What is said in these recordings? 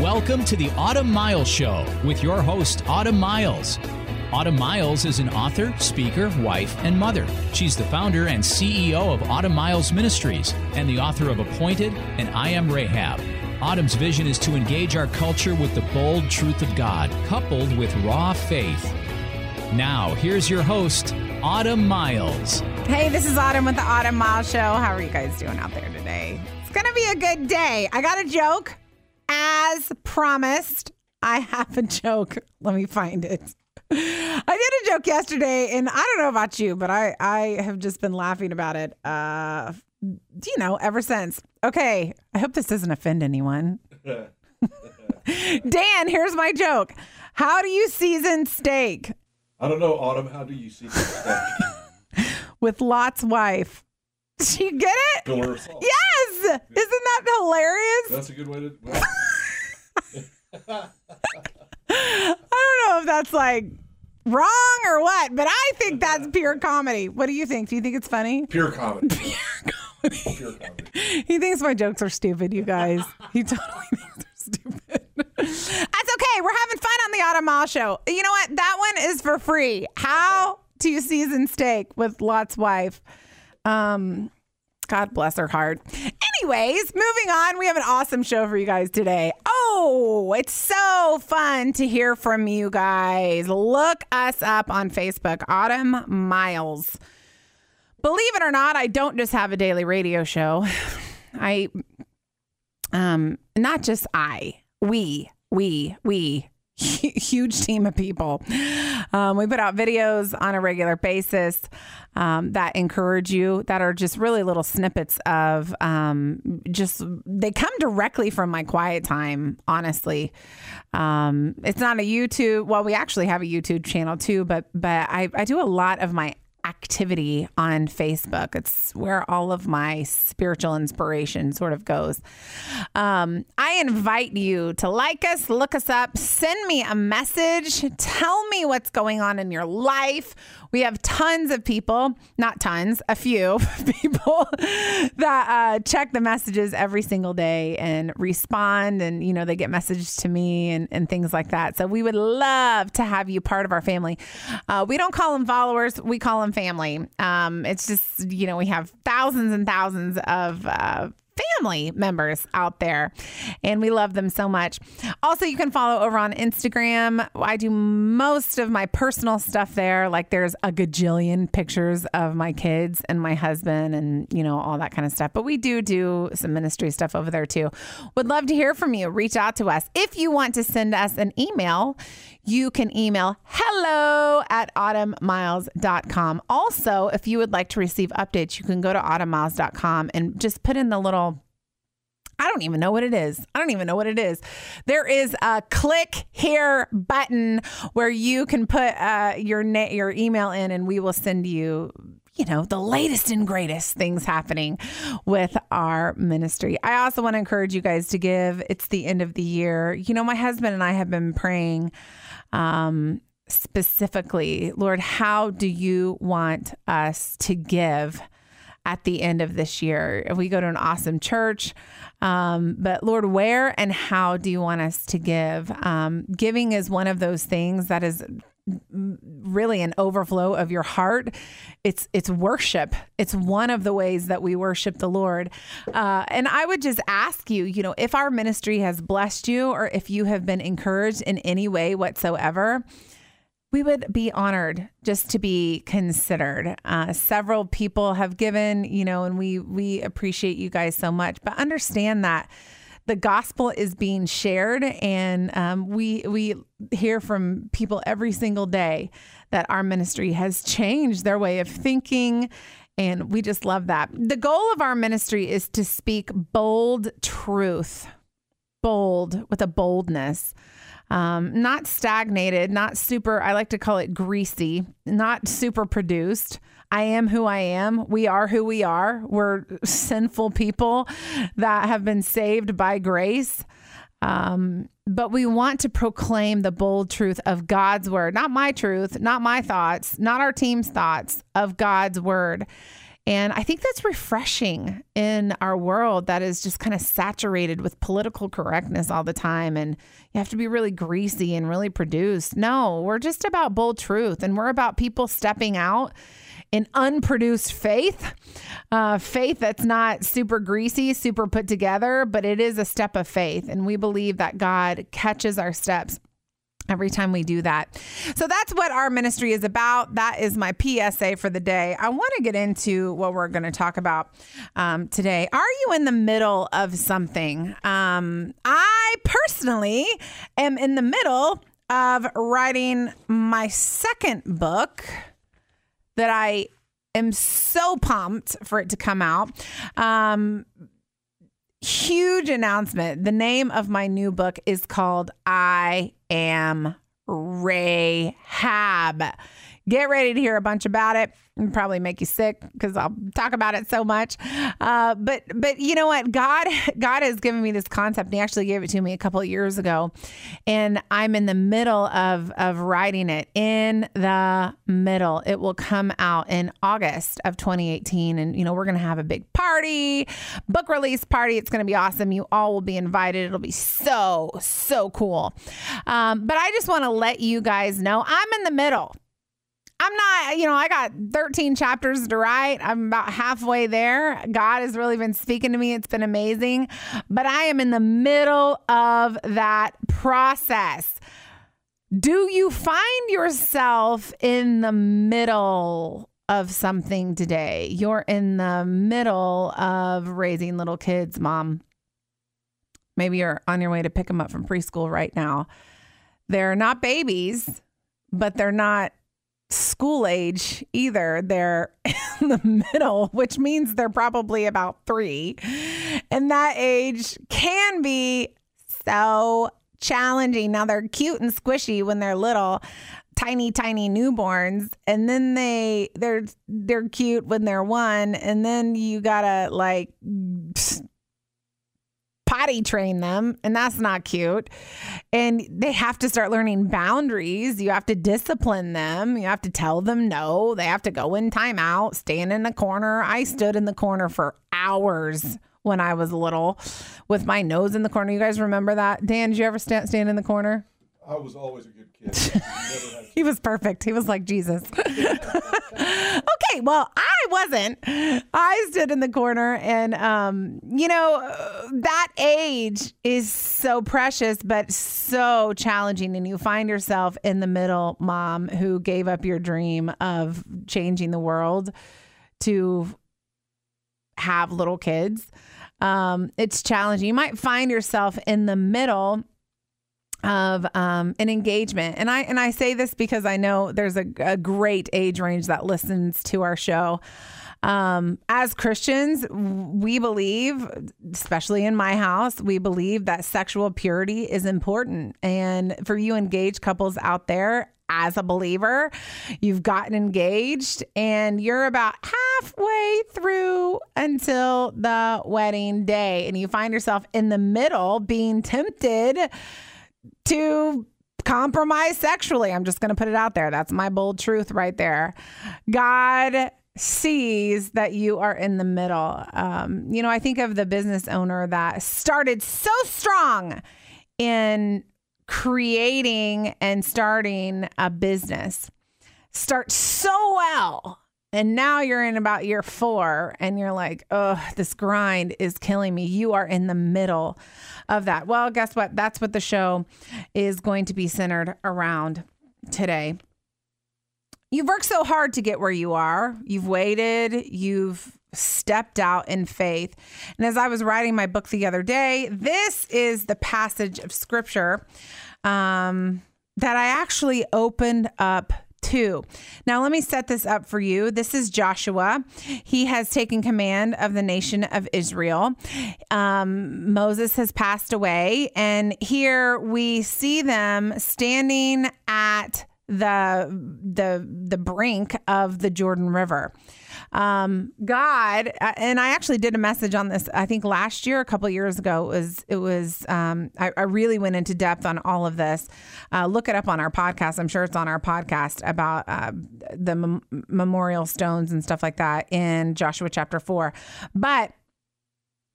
Welcome to the Autumn Miles Show with your host, Autumn Miles. Autumn Miles is an author, speaker, wife, and mother. She's the founder and CEO of Autumn Miles Ministries and the author of Appointed and I Am Rahab. Autumn's vision is to engage our culture with the bold truth of God, coupled with raw faith. Now, here's your host, Autumn Miles. Hey, this is Autumn with the Autumn Miles Show. How are you guys doing out there today? It's going to be a good day. I got a joke. As promised, I have a joke. Let me find it. I did a joke yesterday, and I don't know about you, but I, I have just been laughing about it, uh, you know, ever since. Okay, I hope this doesn't offend anyone. Dan, here's my joke. How do you season steak? I don't know, Autumn. How do you season steak? With Lot's wife. Do you get it? Pillar of salt. Yes! Isn't that hilarious? That's a good way to. I don't know if that's like wrong or what, but I think that's pure comedy. What do you think? Do you think it's funny? pure comedy. Pure comedy. He thinks my jokes are stupid, you guys. He totally thinks they're stupid. That's okay. We're having fun on the Autumn Miles Show. You know what? That one is for free. How to season steak with Lot's wife. Um, God bless her heart. Anyways, moving on. We have an awesome show for you guys today. Oh, it's so fun to hear from you guys. Look us up on Facebook, Autumn Miles. Believe it or not, I don't just have a daily radio show. I um not just I, we, we, we huge team of people. Um, we put out videos on a regular basis um, that encourage you, that are just really little snippets of um, just, they come directly from my quiet time, honestly. Um, it's not a YouTube, well, we actually have a YouTube channel too, but, but I, I do a lot of my activity on Facebook. It's where all of my spiritual inspiration sort of goes. Um, I invite you to like us, look us up, send me a message, tell me what's going on in your life. We have tons of people, not tons, a few people that uh, check the messages every single day and respond. And, you know, they get messages to me and, and things like that. So we would love to have you part of our family. Uh, we don't call them followers, we call them family. Um, it's just, you know, we have thousands and thousands of uh, family members out there, and we love them so much. Also, you can follow over on Instagram. I do most of my personal stuff there. Like there's a gajillion pictures of my kids and my husband, and you know all that kind of stuff. But we do do some ministry stuff over there too. Would love to hear from you. Reach out to us if you want to send us an email. You can email hello at autumnmiles.com. Also, if you would like to receive updates, you can go to autumnmiles.com and just put in the little I don't even know what it is. I don't even know what it is. There is a click here button where you can put uh, your na- your email in, and we will send you, you know, the latest and greatest things happening with our ministry. I also want to encourage you guys to give. It's the end of the year. You know, my husband and I have been praying. Um, specifically, Lord, how do you want us to give at the end of this year? If we go to an awesome church, um, but Lord, where and how do you want us to give? Um, giving is one of those things that is really an overflow of your heart it's it's worship it's one of the ways that we worship the lord uh, and i would just ask you you know if our ministry has blessed you or if you have been encouraged in any way whatsoever we would be honored just to be considered. Uh, several people have given, you know, and we we appreciate you guys so much. But understand that the gospel is being shared, and um, we we hear from people every single day that our ministry has changed their way of thinking. And we just love that. The goal of our ministry is to speak bold truth, bold with a boldness um, not stagnated, not super, I like to call it greasy, not super produced. I am who I am. We are who we are. We're sinful people that have been saved by grace. Um, but we want to proclaim the bold truth of God's word, not my truth, not my thoughts, not our team's thoughts, of God's word. And I think that's refreshing in our world that is just kind of saturated with political correctness all the time. And you have to be really greasy and really produced. No, we're just about bold truth and we're about people stepping out in unproduced faith, uh, faith that's not super greasy, super put together, but it is a step of faith. And we believe that God catches our steps every time we do that. So that's what our ministry is about. That is my PSA for the day. I want to get into what we're going to talk about um, today. Are you in the middle of something? Um, I personally am in the middle of writing my second book that I am so pumped for it to come out. Um, huge announcement. The name of my new book is called I Am Rahab. Get ready to hear a bunch about it and probably make you sick because I'll talk about it so much. Uh, but but you know what? God God has given me this concept. He actually gave it to me a couple of years ago, and I'm in the middle of of writing it. In the middle, it will come out in August of 2018, and you know we're gonna have a big party, book release party. It's gonna be awesome. You all will be invited. It'll be so so cool. Um, but I just want to let you guys know I'm in the middle. I'm not, you know, I got 13 chapters to write. I'm about halfway there. God has really been speaking to me. It's been amazing. But I am in the middle of that process. Do you find yourself in the middle of something today? You're in the middle of raising little kids, mom. Maybe you're on your way to pick them up from preschool right now. They're not babies, but they're not school age either. They're in the middle, which means they're probably about three. And that age can be so challenging. Now they're cute and squishy when they're little tiny tiny newborns and then they they're they're cute when they're one and then you gotta like potty train them, and that's not cute. And they have to start learning boundaries. You have to discipline them. You have to tell them no. They have to go in timeout, stand in the corner. I stood in the corner for hours when I was little with my nose in the corner. You guys remember that? Dan, did you ever stand, stand in the corner? I was always a good kid. he was perfect. He was like Jesus. okay, well, I wasn't. I stood in the corner, and um, you know, that age is so precious, but so challenging. And you find yourself in the middle, mom, who gave up your dream of changing the world to have little kids. Um, it's challenging. You might find yourself in the middle of um, an engagement. And I and I say this because I know there's a, a great age range that listens to our show. Um, as Christians, we believe, especially in my house, we believe that sexual purity is important. And for you engaged couples out there, as a believer, you've gotten engaged and you're about halfway through until the wedding day, and you find yourself in the middle being tempted to compromise sexually. I'm just going to put it out there. That's my bold truth right there. God sees that you are in the middle. Um, you know, I think of the business owner that started so strong in creating and starting a business, start so well and now you're in about year four and you're like, oh, this grind is killing me. You are in the middle of that. Well, guess what? That's what the show is going to be centered around today. You've worked so hard to get where you are. You've waited, you've stepped out in faith. And as I was writing my book the other day, this is the passage of scripture um, that I actually opened up 2. Now, let me set this up for you. This is Joshua. He has taken command of the nation of Israel. Um, Moses has passed away, and here we see them standing at the the the brink of the Jordan River. Um, God, uh, and I actually did a message on this. I think last year, a couple years ago, it was it was. Um, I, I, really went into depth on all of this. Uh, look it up on our podcast. I'm sure it's on our podcast about uh, the mem- memorial stones and stuff like that in Joshua chapter four. But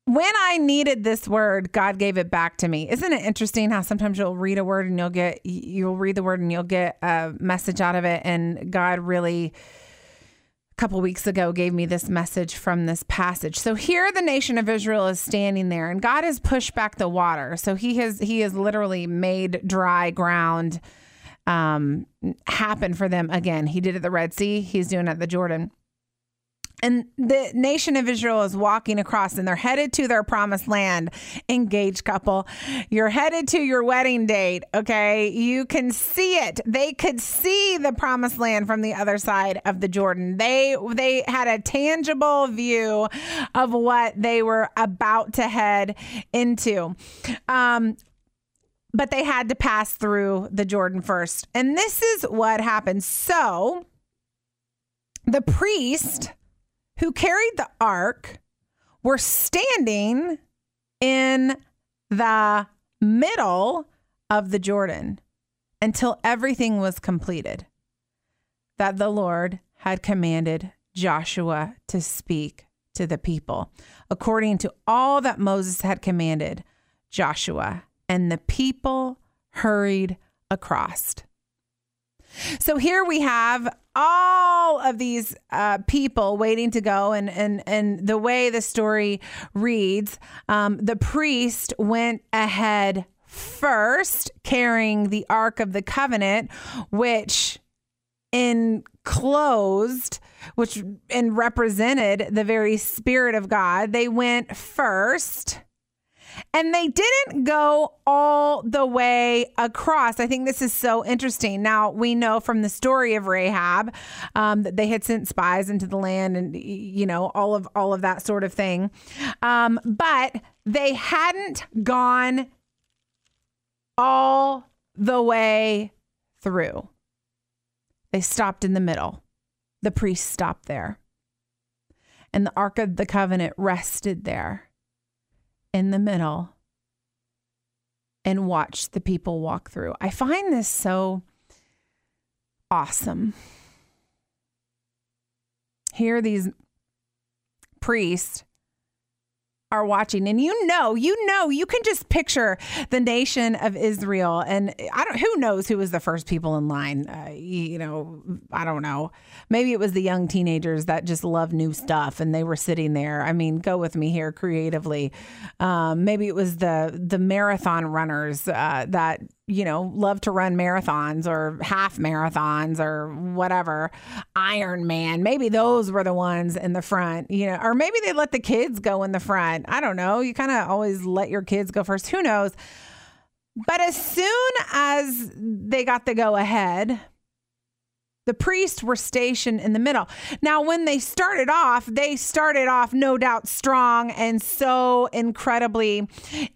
when I needed this word, God gave it back to me. Isn't it interesting how sometimes you'll read a word and you'll get you'll read the word and you'll get a message out of it and God really a couple weeks ago gave me this message from this passage. So here the nation of Israel is standing there and God has pushed back the water. So he has he has literally made dry ground um happen for them again. He did it at the Red Sea, he's doing it at the Jordan. And the nation of Israel is walking across and they're headed to their promised land. Engaged couple, you're headed to your wedding date. Okay. You can see it. They could see the promised land from the other side of the Jordan. They, they had a tangible view of what they were about to head into. Um, but they had to pass through the Jordan first. And this is what happened. So the priest who carried the ark were standing in the middle of the Jordan until everything was completed that the Lord had commanded Joshua to speak to the people, according to all that Moses had commanded Joshua. And the people hurried across. So here we have all of these uh, people waiting to go, and and and the way the story reads, um, the priest went ahead first, carrying the Ark of the Covenant, which enclosed, which and represented the very Spirit of God. They went first and they didn't go all the way across. I think this is so interesting. Now, we know from the story of Rahab um, that they had sent spies into the land and, you know, all of, all of that sort of thing. Um, but they hadn't gone all the way through. They stopped in the middle. The priest stopped there. And the Ark of the Covenant rested there in the middle and watch the people walk through. I find this so awesome. Here, these priests are watching. And you know you know you can just picture the nation of israel. And i don't who knows who was the first people in line? Uh, you know i don't know. Maybe it was the young teenagers that just love new stuff and they were sitting there. I mean go with me here creatively. Um, maybe it was the the marathon runners uh, that you know, love to run marathons or half marathons or whatever, Iron Man. Maybe those were the ones in the front, you know, or maybe they let the kids go in the front. I don't know. You kind of always let your kids go first. Who knows? But as soon as they got the go ahead, the priests were stationed in the middle. Now, when they started off, they started off no doubt strong and so incredibly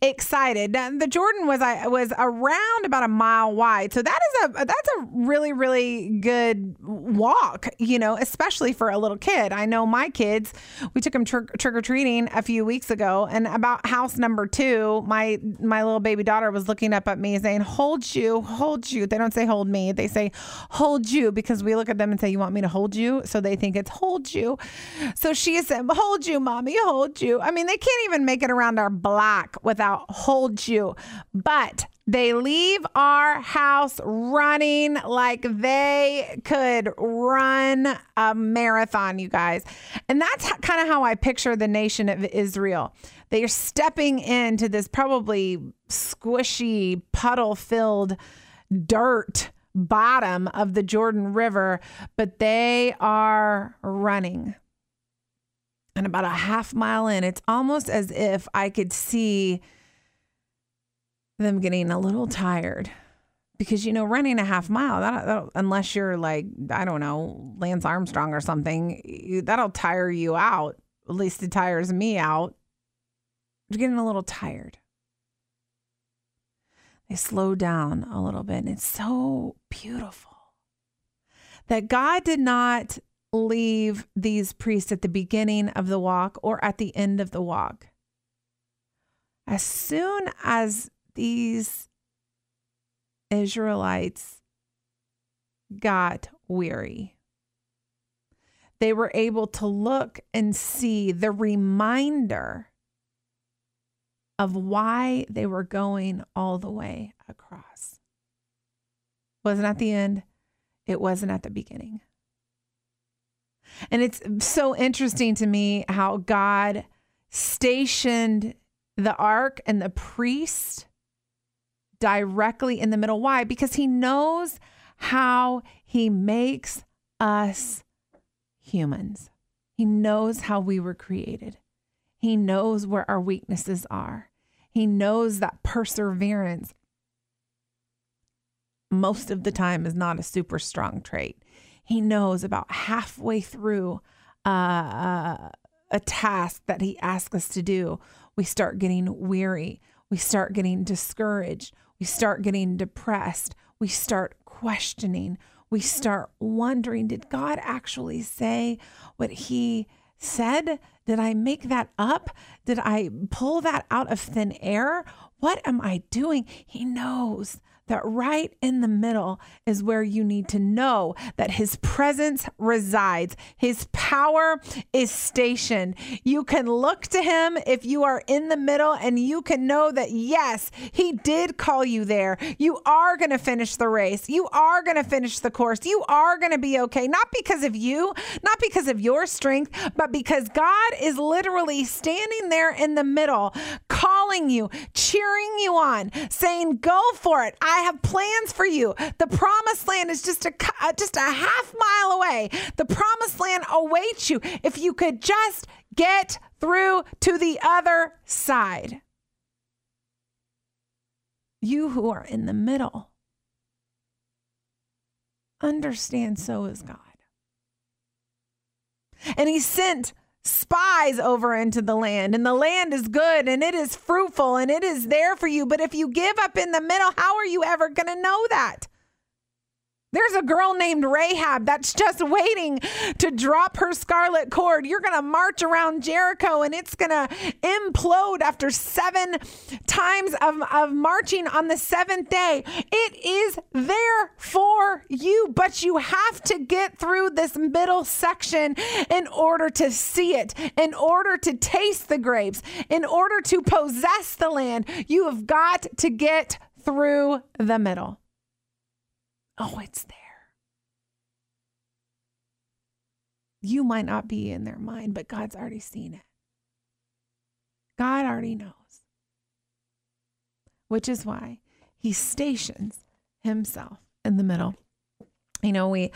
excited. The Jordan was was around about a mile wide, so that is a that's a really really good walk. You know, especially for a little kid. I know my kids. We took them tr- trick or treating a few weeks ago, and about house number two, my my little baby daughter was looking up at me saying, "Hold you, hold you." They don't say "hold me," they say "hold you" because because we look at them and say, You want me to hold you? So they think it's hold you. So she said, Hold you, mommy, hold you. I mean, they can't even make it around our block without hold you. But they leave our house running like they could run a marathon, you guys. And that's kind of how I picture the nation of Israel. They are stepping into this probably squishy, puddle filled dirt bottom of the Jordan River, but they are running. And about a half mile in, it's almost as if I could see them getting a little tired. Because, you know, running a half mile, that, that, unless you're like, I don't know, Lance Armstrong or something, that'll tire you out. At least it tires me out. You're getting a little tired they slow down a little bit and it's so beautiful that God did not leave these priests at the beginning of the walk or at the end of the walk. As soon as these Israelites got weary, they were able to look and see the reminder of why they were going all the way across. Wasn't at the end, it wasn't at the beginning. And it's so interesting to me how God stationed the ark and the priest directly in the middle. Why? Because he knows how he makes us humans. He knows how we were created. He knows where our weaknesses are. He knows that perseverance most of the time is not a super strong trait. He knows about halfway through uh, a task that he asks us to do, we start getting weary. We start getting discouraged. We start getting depressed. We start questioning. We start wondering did God actually say what he said? Did I make that up? Did I pull that out of thin air? What am I doing? He knows that right in the middle is where you need to know that his presence resides. His power is stationed. You can look to him if you are in the middle and you can know that, yes, he did call you there. You are going to finish the race. You are going to finish the course. You are going to be okay, not because of you, not because of your strength, but because God is literally standing there in the middle, calling you, cheering you on, saying, Go for it. I have plans for you. The promised land is just a uh, just a half mile away. The promised land awaits you if you could just get through to the other side. You who are in the middle understand so is God. And he sent spies over into the land, and the land is good and it is fruitful and it is there for you. But if you give up in the middle, how are you ever going to know that? There's a girl named Rahab that's just waiting to drop her scarlet cord. You're going to march around Jericho and it's going to implode after seven times of, of marching on the seventh day. It is there for you, but you have to get through this middle section in order to see it, in order to taste the grapes, in order to possess the land. You have got to get through the middle. Oh, it's there. You might not be in their mind, but God's already seen it. God already knows. Which is why he stations himself in the middle. You know, we, uh,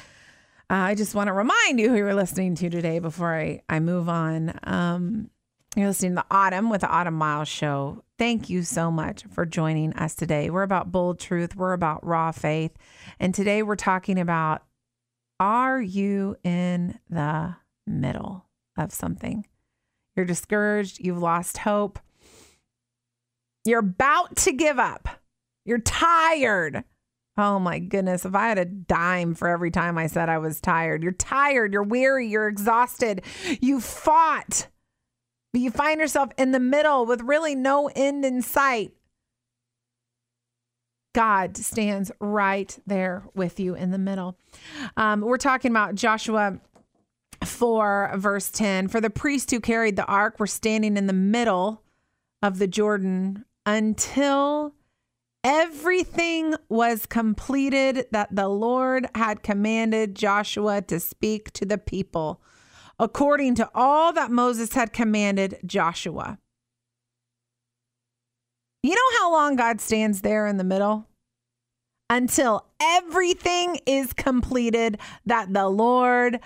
I just want to remind you who you're listening to today before I, I move on. Um, you're listening to the Autumn with the Autumn Miles Show. Thank you so much for joining us today. We're about bold truth, we're about raw faith. And today we're talking about are you in the middle of something? You're discouraged, you've lost hope, you're about to give up, you're tired. Oh my goodness. If I had a dime for every time I said I was tired, you're tired, you're weary, you're exhausted, you fought but you find yourself in the middle with really no end in sight. God stands right there with you in the middle. Um, we're talking about Joshua 4, verse 10. For the priests who carried the ark were standing in the middle of the Jordan until everything was completed that the Lord had commanded Joshua to speak to the people according to all that Moses had commanded Joshua. You know how long God stands there in the middle? Until everything is completed that the Lord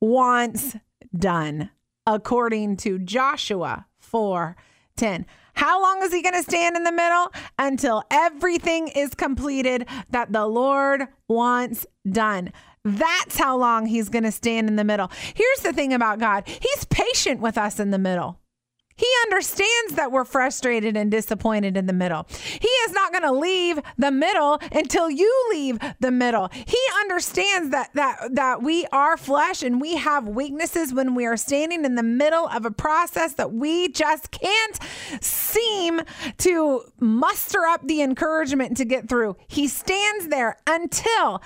wants done, according to Joshua 4 10. How long is he going to stand in the middle? Until everything is completed that the Lord wants done. That's how long he's going to stand in the middle. Here's the thing about God He's patient with us in the middle. He understands that we're frustrated and disappointed in the middle. He is not going to leave the middle until you leave the middle. He understands that that that we are flesh and we have weaknesses when we are standing in the middle of a process that we just can't seem to muster up the encouragement to get through. He stands there until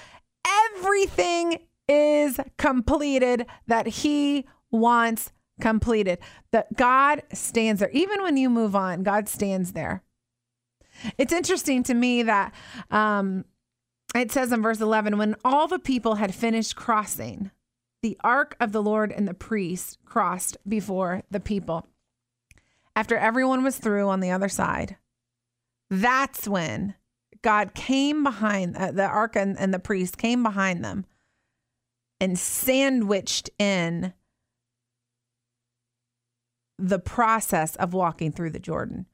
everything is completed that he wants completed. That God stands there. Even when you move on, God stands there. It's interesting to me that um, it says in verse 11 when all the people had finished crossing, the ark of the Lord and the priest crossed before the people. After everyone was through on the other side, that's when God came behind uh, the ark and, and the priest came behind them and sandwiched in the process of walking through the Jordan.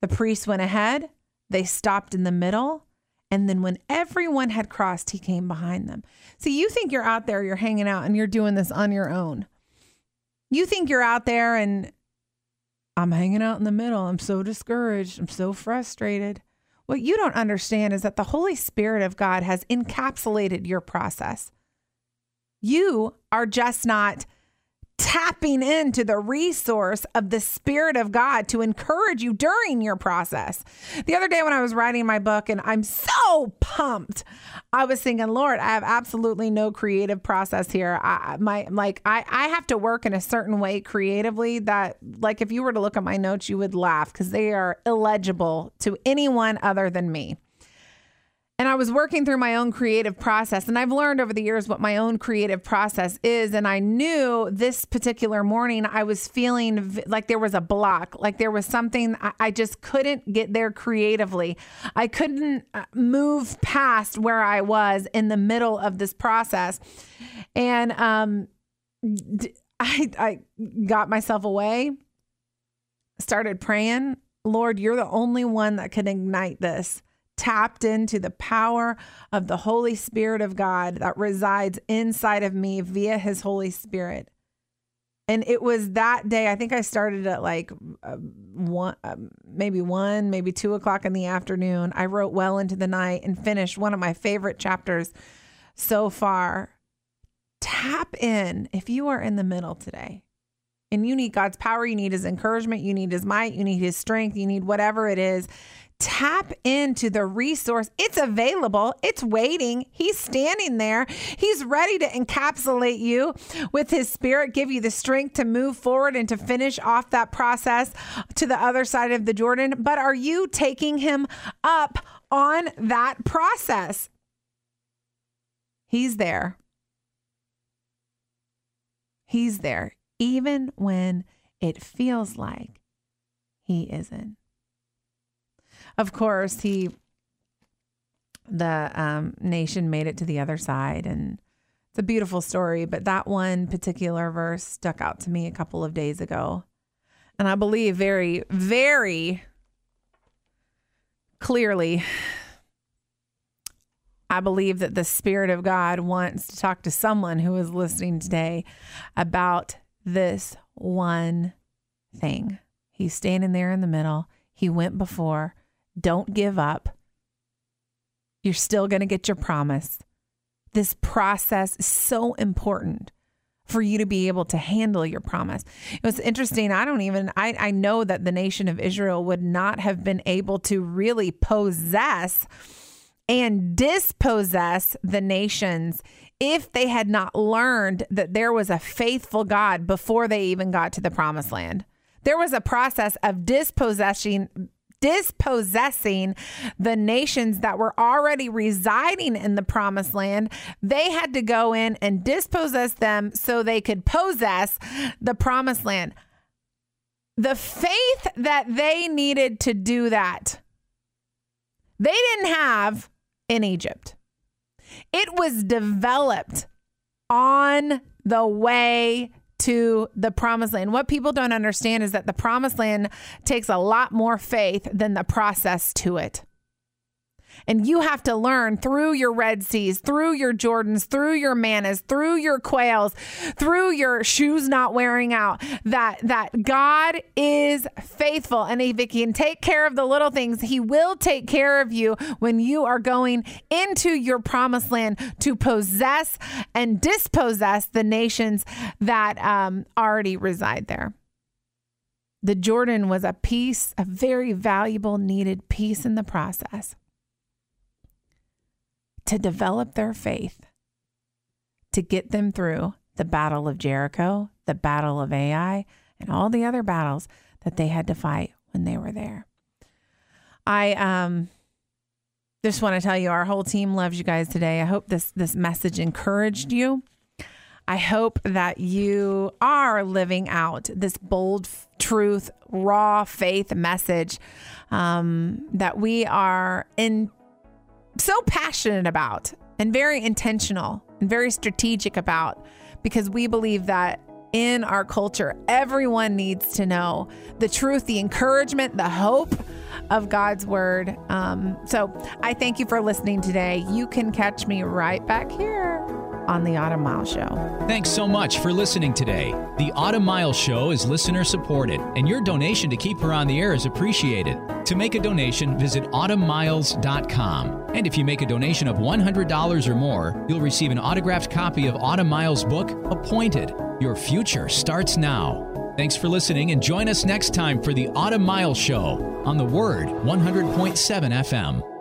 The priest went ahead, they stopped in the middle, and then when everyone had crossed, he came behind them. So you think you're out there, you're hanging out, and you're doing this on your own. You think you're out there and I'm hanging out in the middle. I'm so discouraged. I'm so frustrated. What you don't understand is that the Holy Spirit of God has encapsulated your process. You are just not tapping into the resource of the Spirit of God to encourage you during your process. The other day when I was writing my book, and I'm so pumped, I was thinking, Lord, I have absolutely no creative process here. I my like I, I have to work in a certain way creatively that like if you were to look at my notes, you would laugh because they are illegible to anyone other than me. And I was working through my own creative process. And I've learned over the years what my own creative process is. And I knew this particular morning I was feeling like there was a block, like there was something I just couldn't get there creatively. I couldn't uh, move past where I was in the middle of this process. And um, I, I got myself away, started praying. Lord, you're the only one that can ignite this tapped into the power of the Holy Spirit of God that resides inside of me via his Holy Spirit. And it was that day, I think I started at like uh, one, uh, maybe one, maybe two o'clock in the afternoon. I wrote well into the night and finished one of my favorite chapters so far. Tap in if you are in the middle today and you need God's power, you need his encouragement, you need his might, you need his strength, you need whatever it is tap into the resource. It's available, it's waiting. He's standing there. He's ready to encapsulate you with his spirit, give you the strength to move forward and to finish off that process to the other side of the Jordan. But are you taking him up on that process? He's there. He's there, even when it feels like he isn't. Of course, he the um, nation made it to the other side, and it's a beautiful story. But that one particular verse stuck out to me a couple of days ago, and I believe very, very clearly. I believe that the Spirit of God wants to talk to someone who is listening today about this one thing. He's standing there in the middle. He went before. Don't give up. You're still going to get your promise. This process is so important for you to be able to handle your promise. It was interesting. I don't even, I, I know that the nation of Israel would not have been able to really possess and dispossess the nations if they had not learned that there was a faithful God before they even got to the promised land. There was a process of dispossessing dispossessing the nations that were already residing in the promised land. They had to go in and dispossess them so they could possess the promised land. The faith that they needed to do that, they didn't have in Egypt. It was developed on the way to the promised land. What people don't understand is that the promised land takes a lot more faith than the process to it. And you have to learn through your Red Seas, through your Jordans, through your mannas, through your quails, through your shoes not wearing out, that that God is faithful. And if he can take care of the little things, he will take care of you when you are going into your promised land to possess and dispossess the nations that um, already reside there. The Jordan was a piece, a very valuable, needed piece in the process to develop their faith, to get them through the Battle of Jericho, the Battle of Ai, and all the other battles that they had to fight when they were there. I um just want to tell you our whole team loves you guys today. I hope this this message encouraged you. I hope that you are living out this bold truth, raw faith message um, that we are in so passionate about and very intentional and very strategic about because we believe that in our culture, everyone needs to know the truth, the encouragement, the hope of God's word. Um, so I thank you for listening today. You can catch me right back here on the Autumn Mile Show. Thanks so much for listening today. The Autumn Mile Show is listener supported, and your donation to keep her on the air is appreciated. To make a donation, visit autumnmiles.com. And if you make a donation of $100 or more, you'll receive an autographed copy of Autumn Miles' book, Appointed. Your future starts now. Thanks for listening, and join us next time for the Autumn Mile Show on the Word 100.7 FM.